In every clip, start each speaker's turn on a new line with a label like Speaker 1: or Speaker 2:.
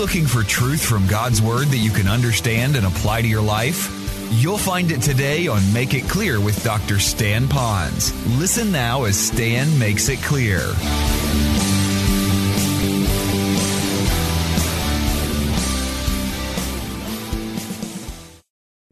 Speaker 1: looking for truth from God's Word that you can understand and apply to your life? You'll find it today on Make It Clear with Dr. Stan Ponz. Listen now as Stan makes it clear.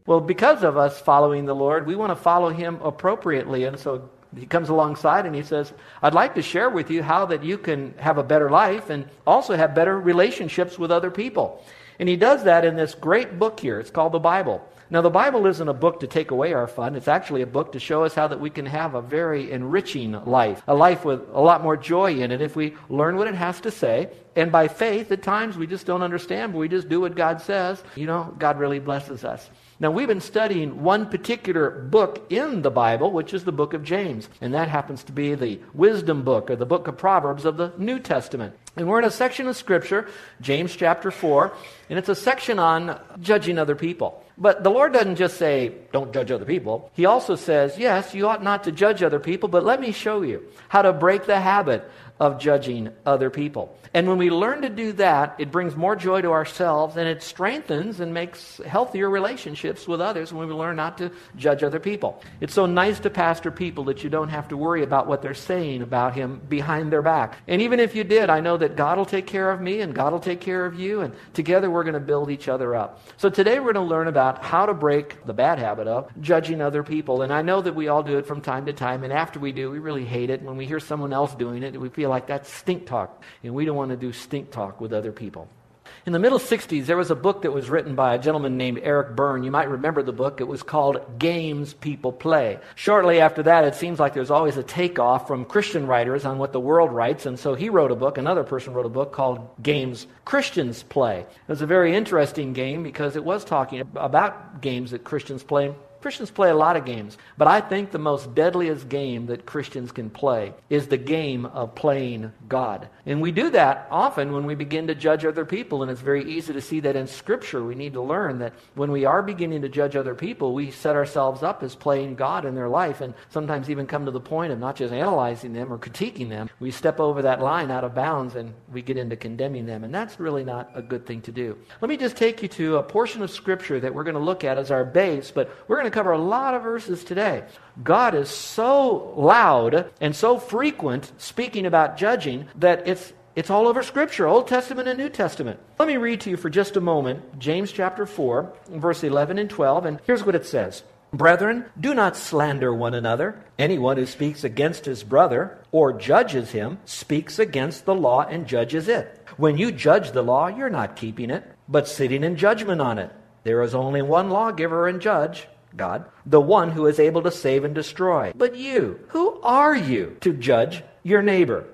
Speaker 2: Well, because of us following the Lord, we want to follow him appropriately. And so he comes alongside and he says, I'd like to share with you how that you can have a better life and also have better relationships with other people. And he does that in this great book here. It's called the Bible. Now, the Bible isn't a book to take away our fun. It's actually a book to show us how that we can have a very enriching life, a life with a lot more joy in it if we learn what it has to say. And by faith, at times we just don't understand, but we just do what God says. You know, God really blesses us. Now, we've been studying one particular book in the Bible, which is the book of James. And that happens to be the wisdom book or the book of Proverbs of the New Testament. And we're in a section of Scripture, James chapter 4, and it's a section on judging other people. But the Lord doesn't just say, don't judge other people. He also says, yes, you ought not to judge other people, but let me show you how to break the habit of judging other people. And when we learn to do that, it brings more joy to ourselves and it strengthens and makes healthier relationships with others when we learn not to judge other people. It's so nice to pastor people that you don't have to worry about what they're saying about him behind their back. And even if you did, I know that God will take care of me and God will take care of you, and together we're going to build each other up. So today we're going to learn about how to break the bad habit of judging other people. And I know that we all do it from time to time, and after we do, we really hate it. When we hear someone else doing it, we feel like that's stink talk, and we don't want to do stink talk with other people. In the middle 60s, there was a book that was written by a gentleman named Eric Berne. You might remember the book. It was called Games People Play. Shortly after that, it seems like there's always a takeoff from Christian writers on what the world writes. And so he wrote a book, another person wrote a book called Games Christians Play. It was a very interesting game because it was talking about games that Christians play Christians play a lot of games, but I think the most deadliest game that Christians can play is the game of playing God. And we do that often when we begin to judge other people, and it's very easy to see that in Scripture. We need to learn that when we are beginning to judge other people, we set ourselves up as playing God in their life, and sometimes even come to the point of not just analyzing them or critiquing them. We step over that line out of bounds and we get into condemning them, and that's really not a good thing to do. Let me just take you to a portion of Scripture that we're going to look at as our base, but we're going to to cover a lot of verses today. God is so loud and so frequent speaking about judging that it's it's all over Scripture, Old Testament and New Testament. Let me read to you for just a moment James chapter 4, verse 11 and 12, and here's what it says. Brethren, do not slander one another. Anyone who speaks against his brother or judges him speaks against the law and judges it. When you judge the law, you're not keeping it, but sitting in judgment on it. There is only one lawgiver and judge, God, the one who is able to save and destroy. But you, who are you to judge your neighbor?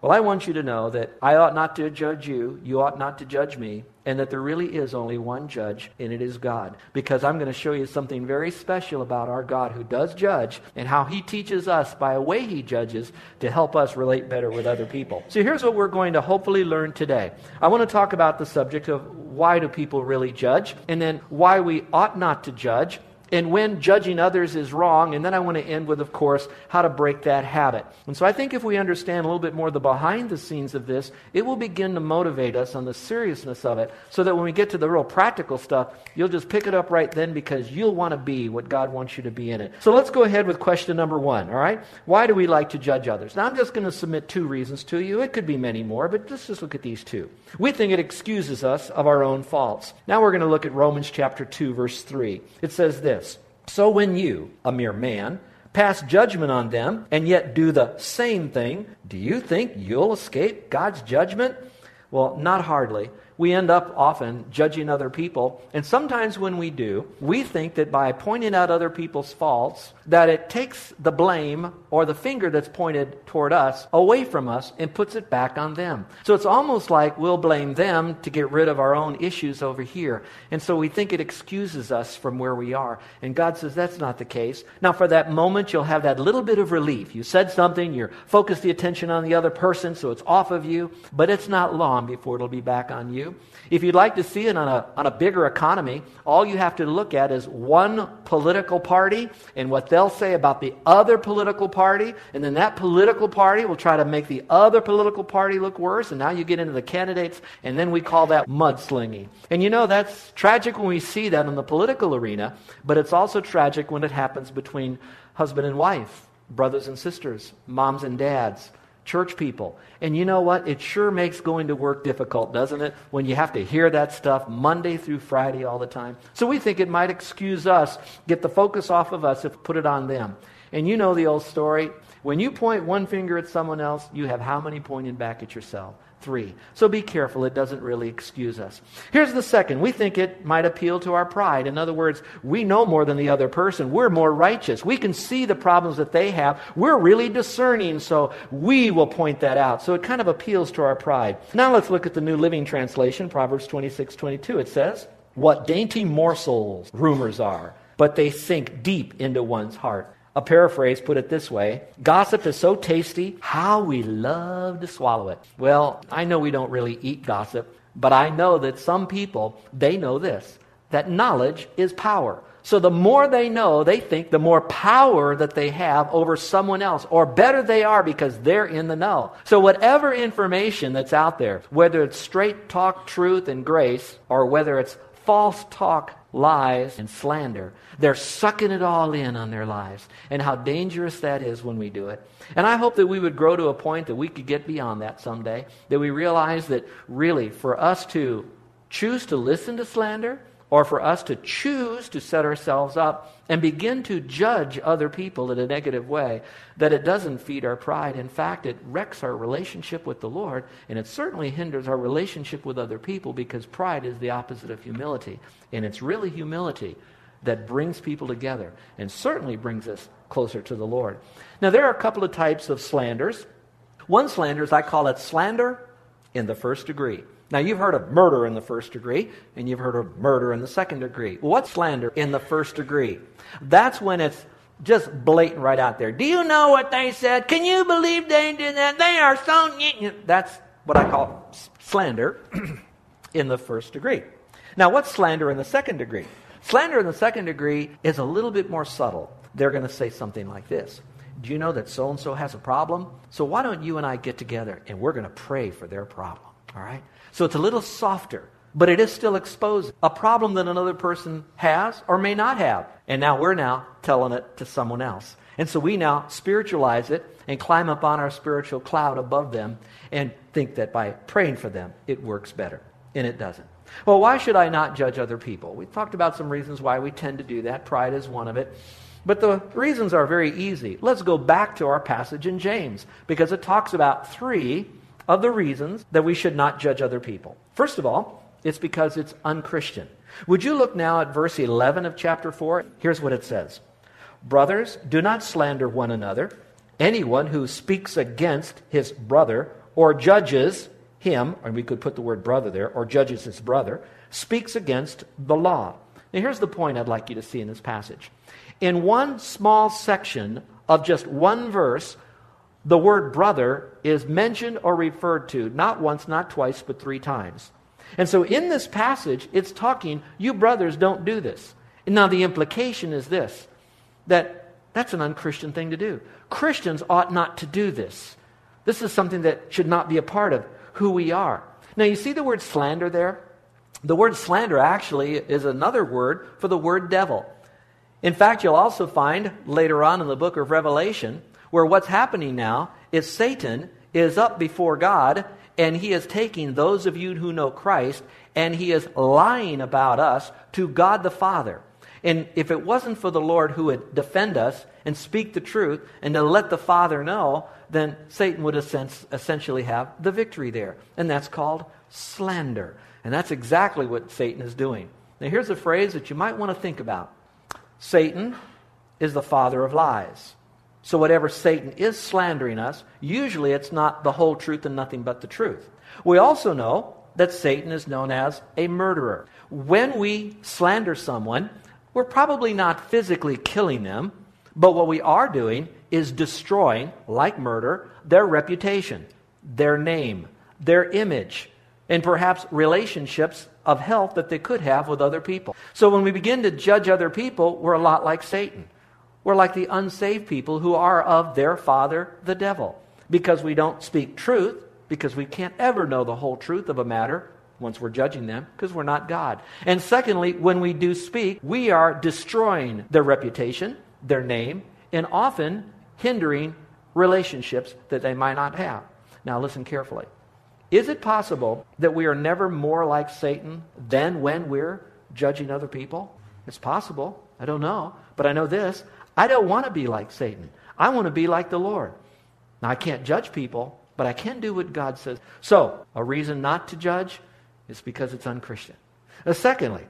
Speaker 2: Well, I want you to know that I ought not to judge you, you ought not to judge me, and that there really is only one judge, and it is God. Because I'm going to show you something very special about our God who does judge and how he teaches us by a way he judges to help us relate better with other people. So here's what we're going to hopefully learn today. I want to talk about the subject of why do people really judge, and then why we ought not to judge, and when judging others is wrong. And then I want to end with, of course, how to break that habit. And so I think if we understand a little bit more the behind the scenes of this, it will begin to motivate us on the seriousness of it so that when we get to the real practical stuff, you'll just pick it up right then because you'll want to be what God wants you to be in it. So let's go ahead with question number one, all right? Why do we like to judge others? Now I'm just going to submit two reasons to you. It could be many more, but let's just look at these two. We think it excuses us of our own faults. Now we're going to look at Romans chapter 2, verse 3. It says this. So when you, a mere man, pass judgment on them and yet do the same thing, do you think you'll escape God's judgment? Well, not hardly we end up often judging other people. And sometimes when we do, we think that by pointing out other people's faults, that it takes the blame or the finger that's pointed toward us away from us and puts it back on them. So it's almost like we'll blame them to get rid of our own issues over here. And so we think it excuses us from where we are. And God says that's not the case. Now, for that moment, you'll have that little bit of relief. You said something, you're focused the attention on the other person, so it's off of you, but it's not long before it'll be back on you. If you'd like to see it on a, on a bigger economy, all you have to look at is one political party and what they'll say about the other political party, and then that political party will try to make the other political party look worse, and now you get into the candidates, and then we call that mudslinging. And you know, that's tragic when we see that in the political arena, but it's also tragic when it happens between husband and wife, brothers and sisters, moms and dads church people. And you know what? It sure makes going to work difficult, doesn't it? When you have to hear that stuff Monday through Friday all the time. So we think it might excuse us, get the focus off of us if put it on them. And you know the old story. When you point one finger at someone else, you have how many pointing back at yourself? Three. So be careful, it doesn't really excuse us. Here's the second. We think it might appeal to our pride. In other words, we know more than the other person. We're more righteous. We can see the problems that they have. We're really discerning, so we will point that out. So it kind of appeals to our pride. Now let's look at the New Living Translation, Proverbs 26 22. It says, What dainty morsels rumors are, but they sink deep into one's heart. A paraphrase put it this way Gossip is so tasty, how we love to swallow it. Well, I know we don't really eat gossip, but I know that some people, they know this that knowledge is power. So the more they know, they think the more power that they have over someone else, or better they are because they're in the know. So whatever information that's out there, whether it's straight talk, truth, and grace, or whether it's false talk, lies, and slander. They're sucking it all in on their lives. And how dangerous that is when we do it. And I hope that we would grow to a point that we could get beyond that someday. That we realize that really, for us to choose to listen to slander, or for us to choose to set ourselves up and begin to judge other people in a negative way, that it doesn't feed our pride. In fact, it wrecks our relationship with the Lord, and it certainly hinders our relationship with other people because pride is the opposite of humility. And it's really humility that brings people together and certainly brings us closer to the Lord. Now, there are a couple of types of slanders. One slander is, I call it slander in the first degree. Now, you've heard of murder in the first degree, and you've heard of murder in the second degree. Well, what's slander in the first degree? That's when it's just blatant right out there. Do you know what they said? Can you believe they did that? They are so. That's what I call slander in the first degree. Now, what's slander in the second degree? Slander in the second degree is a little bit more subtle. They're going to say something like this Do you know that so and so has a problem? So why don't you and I get together and we're going to pray for their problem? All right? So it's a little softer, but it is still exposing a problem that another person has or may not have. And now we're now telling it to someone else. And so we now spiritualize it and climb up on our spiritual cloud above them and think that by praying for them, it works better. And it doesn't. Well, why should I not judge other people? We talked about some reasons why we tend to do that. Pride is one of it. But the reasons are very easy. Let's go back to our passage in James because it talks about three of the reasons that we should not judge other people. First of all, it's because it's unchristian. Would you look now at verse 11 of chapter 4? Here's what it says Brothers, do not slander one another. Anyone who speaks against his brother or judges him, and we could put the word brother there, or judges his brother, speaks against the law. Now, here's the point I'd like you to see in this passage. In one small section of just one verse, the word brother is mentioned or referred to not once, not twice, but three times. And so in this passage, it's talking, you brothers don't do this. Now the implication is this that that's an unchristian thing to do. Christians ought not to do this. This is something that should not be a part of who we are. Now, you see the word slander there? The word slander actually is another word for the word devil. In fact, you'll also find later on in the book of Revelation where what's happening now is Satan is up before God and he is taking those of you who know Christ and he is lying about us to God the Father. And if it wasn't for the Lord who would defend us and speak the truth and to let the Father know, then Satan would essentially have the victory there. And that's called slander. And that's exactly what Satan is doing. Now, here's a phrase that you might want to think about Satan is the father of lies. So, whatever Satan is slandering us, usually it's not the whole truth and nothing but the truth. We also know that Satan is known as a murderer. When we slander someone, we're probably not physically killing them, but what we are doing is destroying, like murder, their reputation, their name, their image, and perhaps relationships of health that they could have with other people. So when we begin to judge other people, we're a lot like Satan. We're like the unsaved people who are of their father, the devil, because we don't speak truth, because we can't ever know the whole truth of a matter once we're judging them, because we're not God. And secondly, when we do speak, we are destroying their reputation, their name, and often hindering relationships that they might not have. Now, listen carefully. Is it possible that we are never more like Satan than when we're judging other people? It's possible. I don't know. But I know this I don't want to be like Satan. I want to be like the Lord. Now, I can't judge people, but I can do what God says. So, a reason not to judge is because it's unchristian. Now, secondly,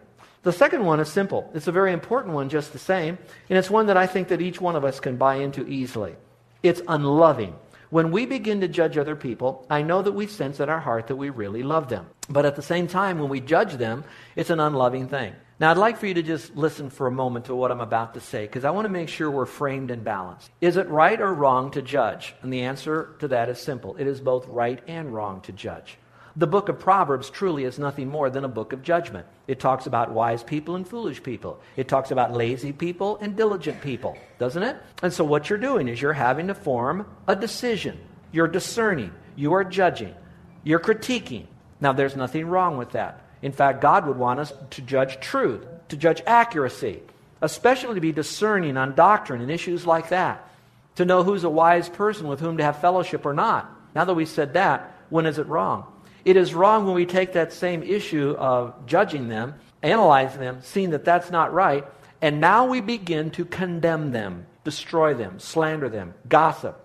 Speaker 2: the second one is simple. It's a very important one just the same, and it's one that I think that each one of us can buy into easily. It's unloving. When we begin to judge other people, I know that we sense in our heart that we really love them. But at the same time, when we judge them, it's an unloving thing. Now, I'd like for you to just listen for a moment to what I'm about to say, because I want to make sure we're framed and balanced. Is it right or wrong to judge? And the answer to that is simple it is both right and wrong to judge. The book of Proverbs truly is nothing more than a book of judgment. It talks about wise people and foolish people. It talks about lazy people and diligent people, doesn't it? And so what you're doing is you're having to form a decision. You're discerning. You are judging. You're critiquing. Now, there's nothing wrong with that. In fact, God would want us to judge truth, to judge accuracy, especially to be discerning on doctrine and issues like that, to know who's a wise person with whom to have fellowship or not. Now that we've said that, when is it wrong? It is wrong when we take that same issue of judging them, analyzing them, seeing that that's not right, and now we begin to condemn them, destroy them, slander them, gossip,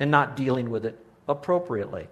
Speaker 2: and not dealing with it appropriately.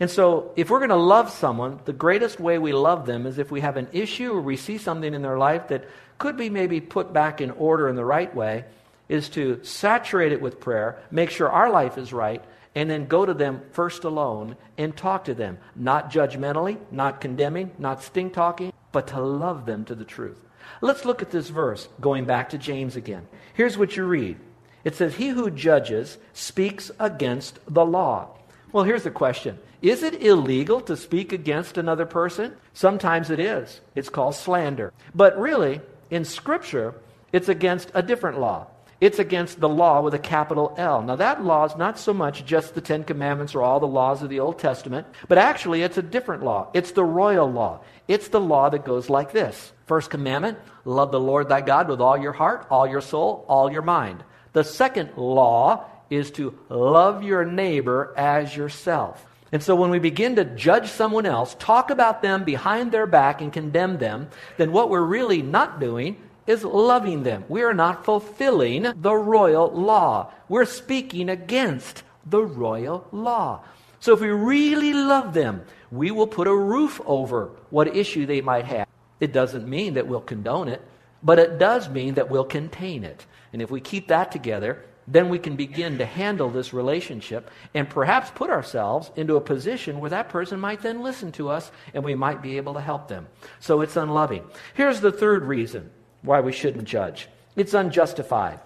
Speaker 2: And so, if we're going to love someone, the greatest way we love them is if we have an issue or we see something in their life that could be maybe put back in order in the right way, is to saturate it with prayer, make sure our life is right, and then go to them first alone and talk to them, not judgmentally, not condemning, not stink talking, but to love them to the truth. Let's look at this verse, going back to James again. Here's what you read it says, He who judges speaks against the law. Well, here's the question Is it illegal to speak against another person? Sometimes it is. It's called slander. But really, in Scripture, it's against a different law. It's against the law with a capital L. Now, that law is not so much just the Ten Commandments or all the laws of the Old Testament, but actually it's a different law. It's the royal law. It's the law that goes like this First commandment love the Lord thy God with all your heart, all your soul, all your mind. The second law is to love your neighbor as yourself. And so when we begin to judge someone else, talk about them behind their back and condemn them, then what we're really not doing is loving them. We are not fulfilling the royal law. We're speaking against the royal law. So if we really love them, we will put a roof over what issue they might have. It doesn't mean that we'll condone it, but it does mean that we'll contain it. And if we keep that together, then we can begin to handle this relationship and perhaps put ourselves into a position where that person might then listen to us and we might be able to help them. So it's unloving. Here's the third reason why we shouldn't judge it's unjustified.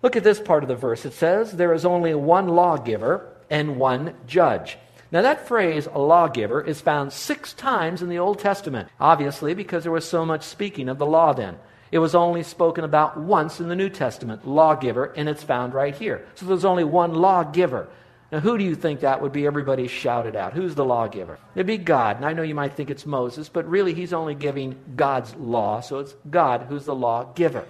Speaker 2: Look at this part of the verse. It says, There is only one lawgiver and one judge. Now, that phrase, a lawgiver, is found six times in the Old Testament, obviously, because there was so much speaking of the law then. It was only spoken about once in the New Testament, lawgiver, and it's found right here. So there's only one lawgiver. Now, who do you think that would be? Everybody shouted out. Who's the lawgiver? It'd be God. And I know you might think it's Moses, but really he's only giving God's law. So it's God who's the lawgiver.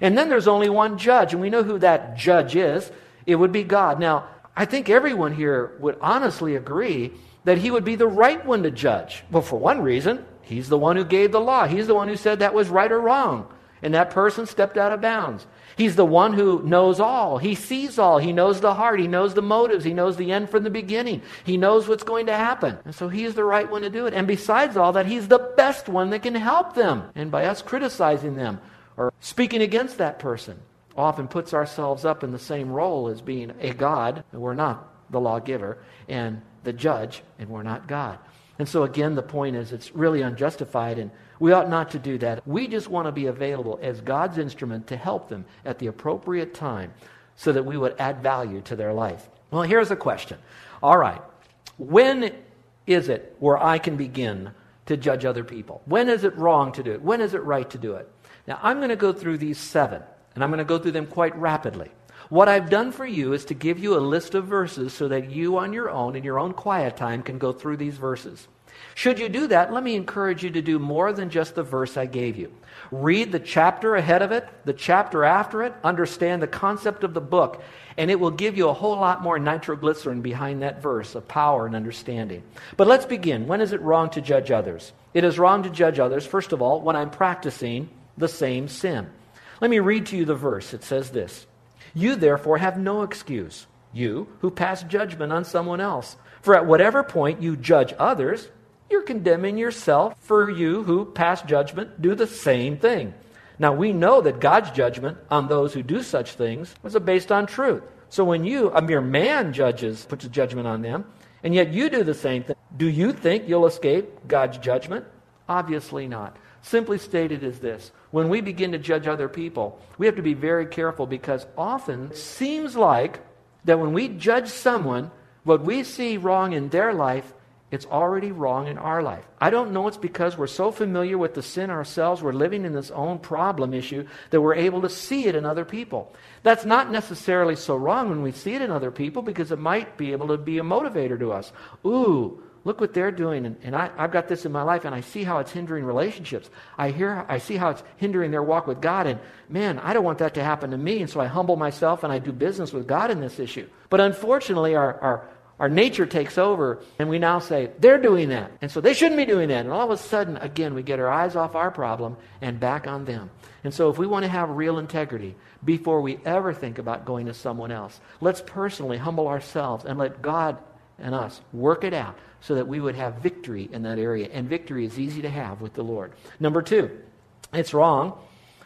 Speaker 2: And then there's only one judge, and we know who that judge is. It would be God. Now, I think everyone here would honestly agree that he would be the right one to judge. Well, for one reason, he's the one who gave the law, he's the one who said that was right or wrong. And that person stepped out of bounds. He's the one who knows all. He sees all. He knows the heart. He knows the motives. He knows the end from the beginning. He knows what's going to happen. And so he's the right one to do it. And besides all that, he's the best one that can help them. And by us criticizing them or speaking against that person, often puts ourselves up in the same role as being a God, we're not the lawgiver, and the judge, and we're not God. And so again, the point is it's really unjustified and we ought not to do that. We just want to be available as God's instrument to help them at the appropriate time so that we would add value to their life. Well, here's a question. All right. When is it where I can begin to judge other people? When is it wrong to do it? When is it right to do it? Now, I'm going to go through these seven, and I'm going to go through them quite rapidly. What I've done for you is to give you a list of verses so that you, on your own, in your own quiet time, can go through these verses. Should you do that, let me encourage you to do more than just the verse I gave you. Read the chapter ahead of it, the chapter after it, understand the concept of the book, and it will give you a whole lot more nitroglycerin behind that verse of power and understanding. But let's begin. When is it wrong to judge others? It is wrong to judge others, first of all, when I'm practicing the same sin. Let me read to you the verse. It says this You therefore have no excuse, you who pass judgment on someone else. For at whatever point you judge others, you're condemning yourself for you who pass judgment do the same thing. Now we know that God's judgment on those who do such things is based on truth. So when you, a mere man, judges, puts a judgment on them, and yet you do the same thing, do you think you'll escape God's judgment? Obviously not. Simply stated is this when we begin to judge other people, we have to be very careful because often it seems like that when we judge someone, what we see wrong in their life it's already wrong in our life. I don't know it's because we're so familiar with the sin ourselves, we're living in this own problem issue, that we're able to see it in other people. That's not necessarily so wrong when we see it in other people because it might be able to be a motivator to us. Ooh, look what they're doing. And, and I, have got this in my life, and I see how it's hindering relationships. I, hear, I see how it's hindering their walk with God. And man, I don't want that to happen to me. And so I humble myself and I do business with God in this issue. But unfortunately, our, our our nature takes over, and we now say, they're doing that. And so they shouldn't be doing that. And all of a sudden, again, we get our eyes off our problem and back on them. And so, if we want to have real integrity before we ever think about going to someone else, let's personally humble ourselves and let God and us work it out so that we would have victory in that area. And victory is easy to have with the Lord. Number two, it's wrong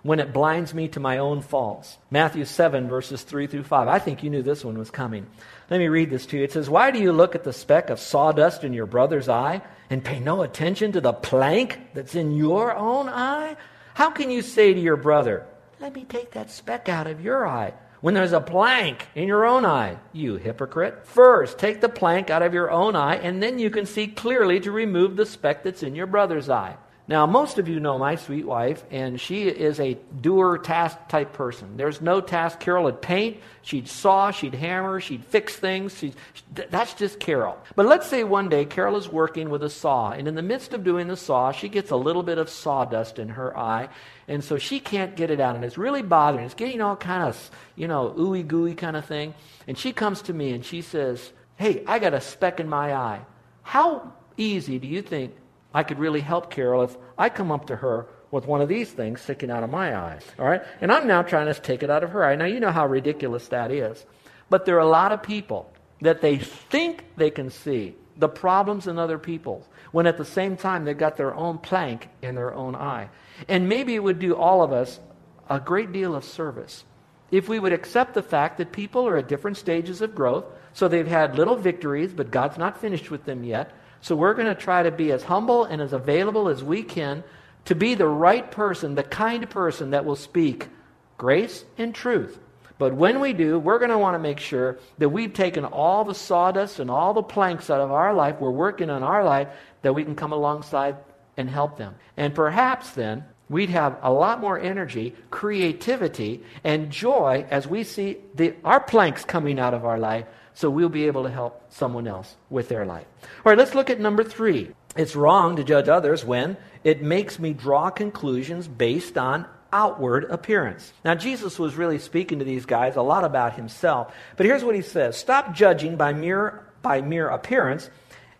Speaker 2: when it blinds me to my own faults. Matthew 7, verses 3 through 5. I think you knew this one was coming. Let me read this to you. It says, Why do you look at the speck of sawdust in your brother's eye and pay no attention to the plank that's in your own eye? How can you say to your brother, Let me take that speck out of your eye? When there's a plank in your own eye, you hypocrite. First, take the plank out of your own eye, and then you can see clearly to remove the speck that's in your brother's eye. Now, most of you know my sweet wife, and she is a doer task type person. There's no task. Carol would paint, she'd saw, she'd hammer, she'd fix things. She'd, that's just Carol. But let's say one day Carol is working with a saw, and in the midst of doing the saw, she gets a little bit of sawdust in her eye, and so she can't get it out, and it's really bothering. It's getting all kind of, you know, ooey gooey kind of thing. And she comes to me and she says, Hey, I got a speck in my eye. How easy do you think I could really help Carol if I come up to her with one of these things sticking out of my eye. All right? And I'm now trying to take it out of her eye. Now, you know how ridiculous that is. But there are a lot of people that they think they can see the problems in other people when at the same time they've got their own plank in their own eye. And maybe it would do all of us a great deal of service if we would accept the fact that people are at different stages of growth, so they've had little victories, but God's not finished with them yet. So we're going to try to be as humble and as available as we can to be the right person, the kind person that will speak grace and truth. But when we do, we're going to want to make sure that we've taken all the sawdust and all the planks out of our life, we're working on our life, that we can come alongside and help them. And perhaps then, we'd have a lot more energy, creativity, and joy as we see the, our planks coming out of our life so we'll be able to help someone else with their life. All right, let's look at number three. It's wrong to judge others when it makes me draw conclusions based on outward appearance. Now, Jesus was really speaking to these guys a lot about himself, but here's what he says Stop judging by mere, by mere appearance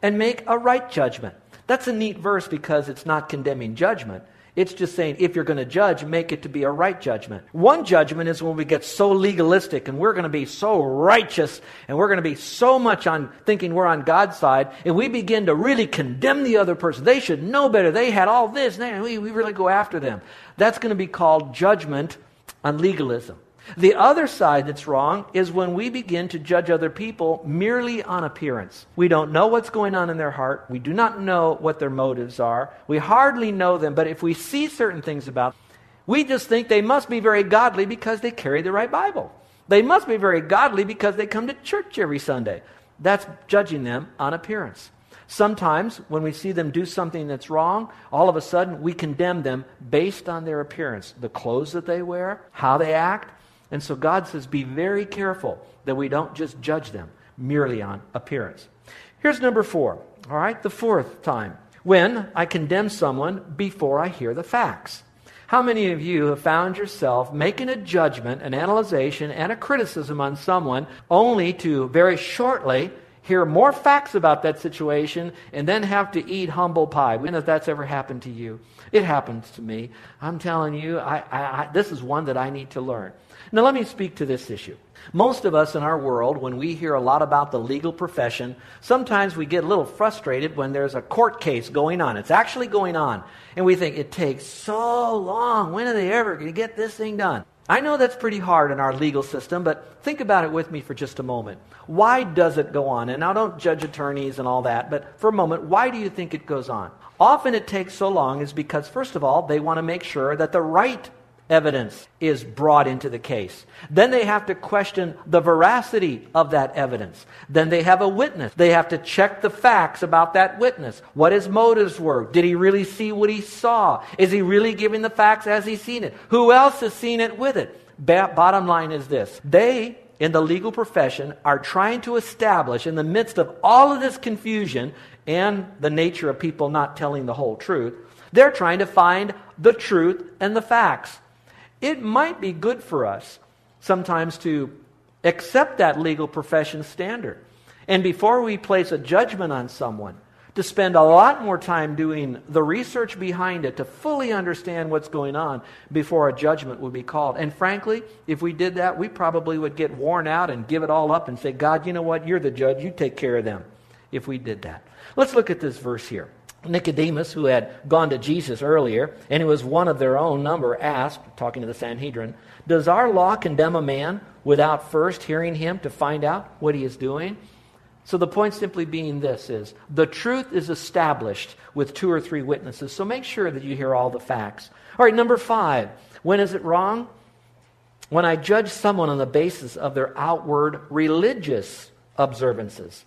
Speaker 2: and make a right judgment. That's a neat verse because it's not condemning judgment. It's just saying if you're going to judge, make it to be a right judgment. One judgment is when we get so legalistic and we're going to be so righteous and we're going to be so much on thinking we're on God's side and we begin to really condemn the other person. They should know better. They had all this. And we, we really go after them. That's going to be called judgment on legalism. The other side that's wrong is when we begin to judge other people merely on appearance. We don't know what's going on in their heart. We do not know what their motives are. We hardly know them, but if we see certain things about them, we just think they must be very godly because they carry the right Bible. They must be very godly because they come to church every Sunday. That's judging them on appearance. Sometimes, when we see them do something that's wrong, all of a sudden we condemn them based on their appearance, the clothes that they wear, how they act. And so God says, be very careful that we don't just judge them merely on appearance. Here's number four, all right, the fourth time. When I condemn someone before I hear the facts. How many of you have found yourself making a judgment, an analysis, and a criticism on someone only to very shortly hear more facts about that situation, and then have to eat humble pie. We know if that's ever happened to you. It happens to me. I'm telling you, I, I, I, this is one that I need to learn. Now, let me speak to this issue. Most of us in our world, when we hear a lot about the legal profession, sometimes we get a little frustrated when there's a court case going on. It's actually going on. And we think, it takes so long. When are they ever going to get this thing done? I know that's pretty hard in our legal system, but think about it with me for just a moment. Why does it go on? And now don't judge attorneys and all that, but for a moment, why do you think it goes on? Often it takes so long is because, first of all, they want to make sure that the right evidence is brought into the case. Then they have to question the veracity of that evidence. Then they have a witness. They have to check the facts about that witness. What his motives were. Did he really see what he saw? Is he really giving the facts as he's seen it? Who else has seen it with it? Ba- bottom line is this. They in the legal profession are trying to establish, in the midst of all of this confusion and the nature of people not telling the whole truth, they're trying to find the truth and the facts. It might be good for us sometimes to accept that legal profession standard. And before we place a judgment on someone, to spend a lot more time doing the research behind it to fully understand what's going on before a judgment would be called. And frankly, if we did that, we probably would get worn out and give it all up and say, God, you know what? You're the judge. You take care of them if we did that. Let's look at this verse here. Nicodemus, who had gone to Jesus earlier, and who was one of their own number, asked, talking to the Sanhedrin, Does our law condemn a man without first hearing him to find out what he is doing? So the point simply being this is the truth is established with two or three witnesses. So make sure that you hear all the facts. All right, number five. When is it wrong? When I judge someone on the basis of their outward religious observances.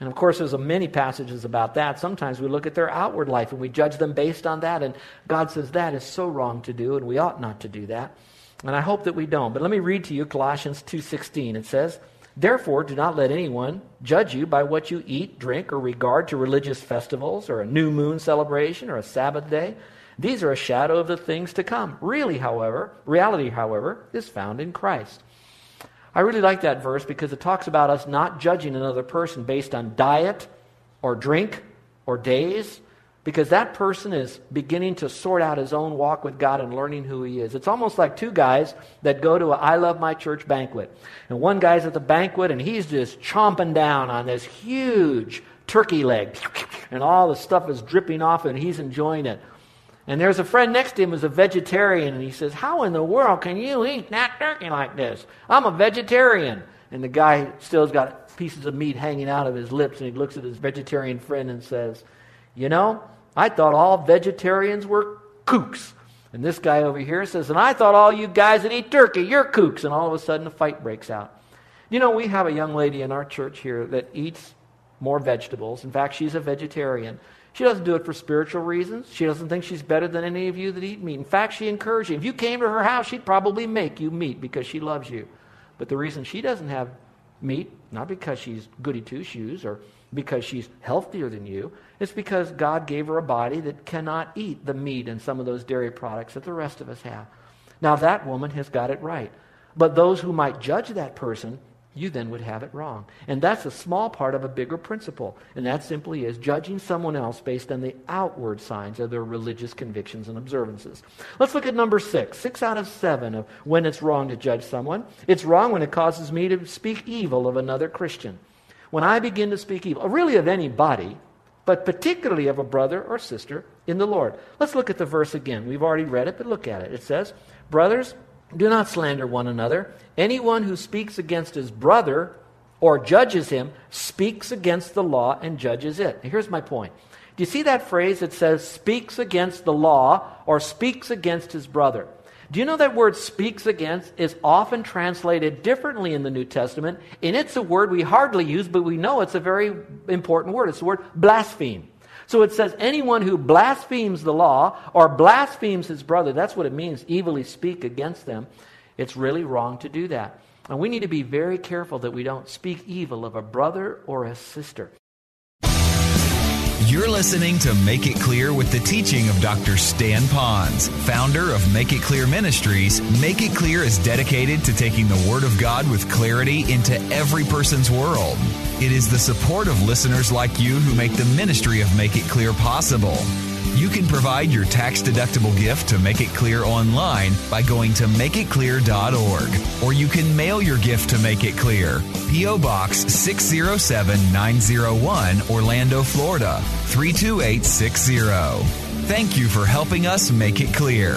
Speaker 2: And of course, there's many passages about that. Sometimes we look at their outward life and we judge them based on that. And God says that is so wrong to do, and we ought not to do that. And I hope that we don't. But let me read to you Colossians 2:16. It says, Therefore, do not let anyone judge you by what you eat, drink, or regard to religious festivals, or a new moon celebration, or a Sabbath day. These are a shadow of the things to come. Really, however, reality, however, is found in Christ. I really like that verse because it talks about us not judging another person based on diet or drink or days because that person is beginning to sort out his own walk with God and learning who he is. It's almost like two guys that go to a I Love My Church banquet. And one guy's at the banquet and he's just chomping down on this huge turkey leg. And all the stuff is dripping off and he's enjoying it. And there's a friend next to him who's a vegetarian, and he says, How in the world can you eat that turkey like this? I'm a vegetarian. And the guy still's got pieces of meat hanging out of his lips, and he looks at his vegetarian friend and says, You know, I thought all vegetarians were kooks. And this guy over here says, And I thought all you guys that eat turkey, you're kooks. And all of a sudden, a fight breaks out. You know, we have a young lady in our church here that eats more vegetables. In fact, she's a vegetarian. She doesn't do it for spiritual reasons. She doesn't think she's better than any of you that eat meat. In fact, she encourages you. If you came to her house, she'd probably make you meat because she loves you. But the reason she doesn't have meat, not because she's goody two shoes or because she's healthier than you, it's because God gave her a body that cannot eat the meat and some of those dairy products that the rest of us have. Now, that woman has got it right. But those who might judge that person you then would have it wrong. And that's a small part of a bigger principle. And that simply is judging someone else based on the outward signs of their religious convictions and observances. Let's look at number six. Six out of seven of when it's wrong to judge someone. It's wrong when it causes me to speak evil of another Christian. When I begin to speak evil, really of anybody, but particularly of a brother or sister in the Lord. Let's look at the verse again. We've already read it, but look at it. It says, Brothers, do not slander one another. Anyone who speaks against his brother or judges him speaks against the law and judges it. Here's my point. Do you see that phrase that says speaks against the law or speaks against his brother? Do you know that word speaks against is often translated differently in the New Testament? And it's a word we hardly use, but we know it's a very important word. It's the word blaspheme. So it says anyone who blasphemes the law or blasphemes his brother, that's what it means, evilly speak against them. It's really wrong to do that. And we need to be very careful that we don't speak evil of a brother or a sister.
Speaker 1: You're listening to Make It Clear with the teaching of Dr. Stan Ponz, founder of Make It Clear Ministries. Make It Clear is dedicated to taking the Word of God with clarity into every person's world. It is the support of listeners like you who make the ministry of Make It Clear possible. You can provide your tax deductible gift to Make It Clear online by going to makeitclear.org, or you can mail your gift to Make It Clear, P.O. Box 607901, Orlando, Florida 32860. Thank you for helping us make it clear.